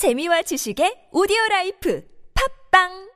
재미와 지식의 오디오 라이프. 팝빵!